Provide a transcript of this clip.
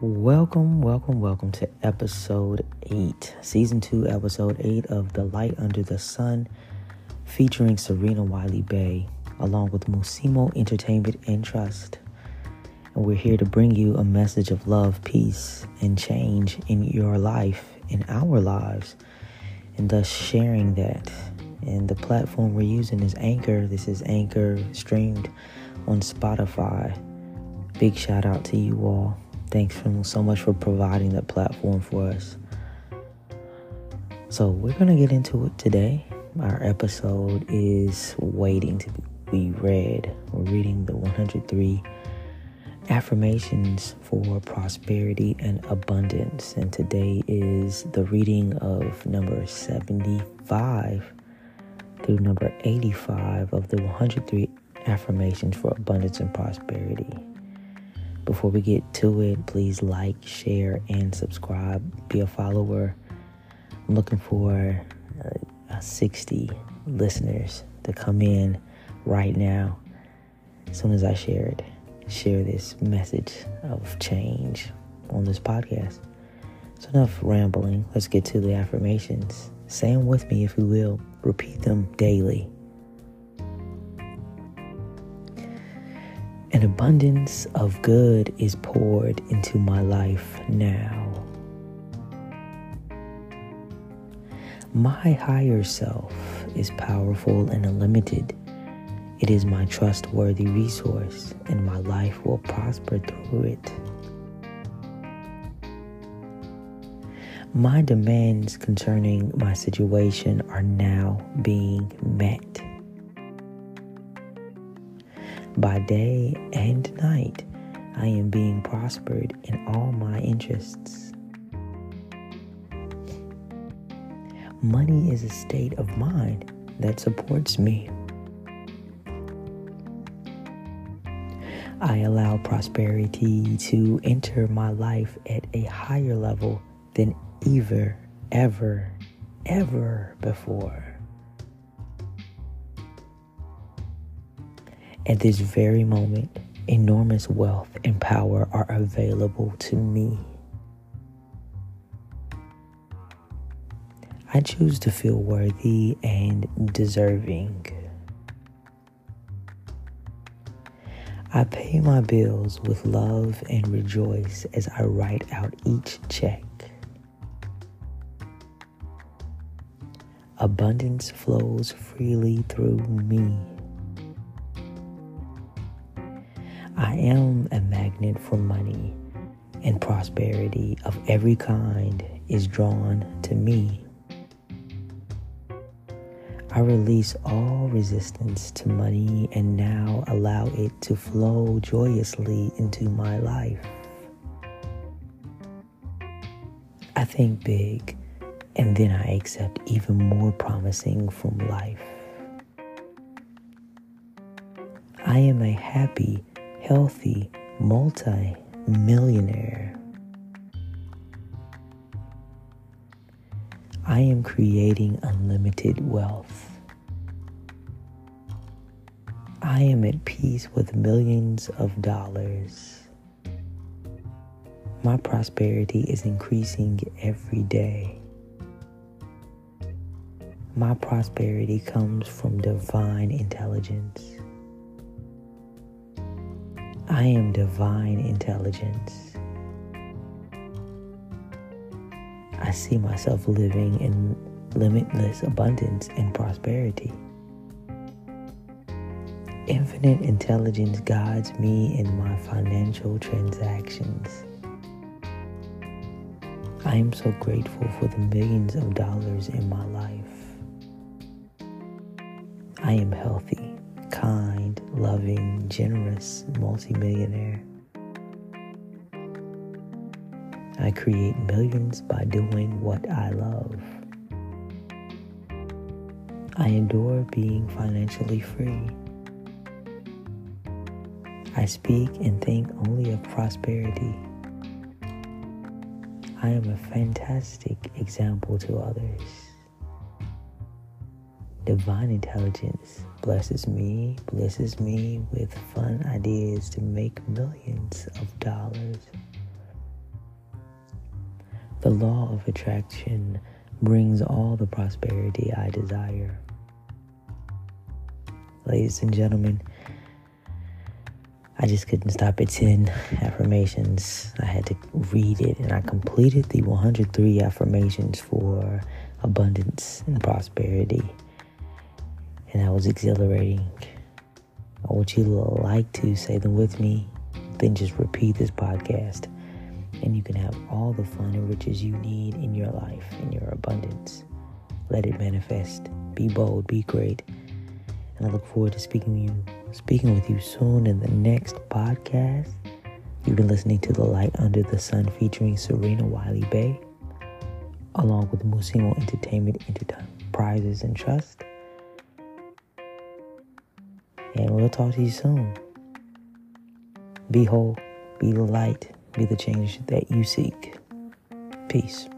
Welcome, welcome, welcome to episode 8, season 2, episode 8 of The Light Under the Sun, featuring Serena Wiley Bey, along with Musimo Entertainment and Trust. And we're here to bring you a message of love, peace, and change in your life, in our lives, and thus sharing that. And the platform we're using is Anchor. This is Anchor streamed on Spotify. Big shout out to you all. Thanks so much for providing that platform for us. So, we're going to get into it today. Our episode is waiting to be read. We're reading the 103 affirmations for prosperity and abundance. And today is the reading of number 75 through number 85 of the 103 affirmations for abundance and prosperity. Before we get to it, please like, share, and subscribe. Be a follower. I'm looking for uh, 60 listeners to come in right now as soon as I share it. Share this message of change on this podcast. So, enough rambling. Let's get to the affirmations. Say them with me if you will. Repeat them daily. An abundance of good is poured into my life now. My higher self is powerful and unlimited. It is my trustworthy resource, and my life will prosper through it. My demands concerning my situation are now being met by day and night, I am being prospered in all my interests. Money is a state of mind that supports me. I allow prosperity to enter my life at a higher level than ever, ever, ever before. At this very moment, enormous wealth and power are available to me. I choose to feel worthy and deserving. I pay my bills with love and rejoice as I write out each check. Abundance flows freely through me. I am a magnet for money, and prosperity of every kind is drawn to me. I release all resistance to money and now allow it to flow joyously into my life. I think big and then I accept even more promising from life. I am a happy healthy multi millionaire. I am creating unlimited wealth. I am at peace with millions of dollars. My prosperity is increasing every day. My prosperity comes from divine intelligence. I am divine intelligence. I see myself living in limitless abundance and prosperity. Infinite intelligence guides me in my financial transactions. I am so grateful for the millions of dollars in my life. I am healthy, kind, loving, generous multimillionaire. I create millions by doing what I love. I adore being financially free. I speak and think only of prosperity. I am a fantastic example to others. Divine intelligence blesses me, blesses me with fun ideas to make millions of dollars. The law of attraction brings all the prosperity I desire. Ladies and gentlemen, I just couldn't stop at 10 affirmations. I had to read it, and I completed the 103 affirmations for abundance and prosperity. And that was exhilarating. I want you to like to say them with me, then just repeat this podcast. And you can have all the fun and riches you need in your life, in your abundance. Let it manifest. Be bold, be great. And I look forward to speaking with you speaking with you soon in the next podcast. You've been listening to The Light Under the Sun featuring Serena Wiley Bey, along with Musimo Entertainment Enterprises and Trust. And we'll talk to you soon. Be whole, be the light, be the change that you seek. Peace.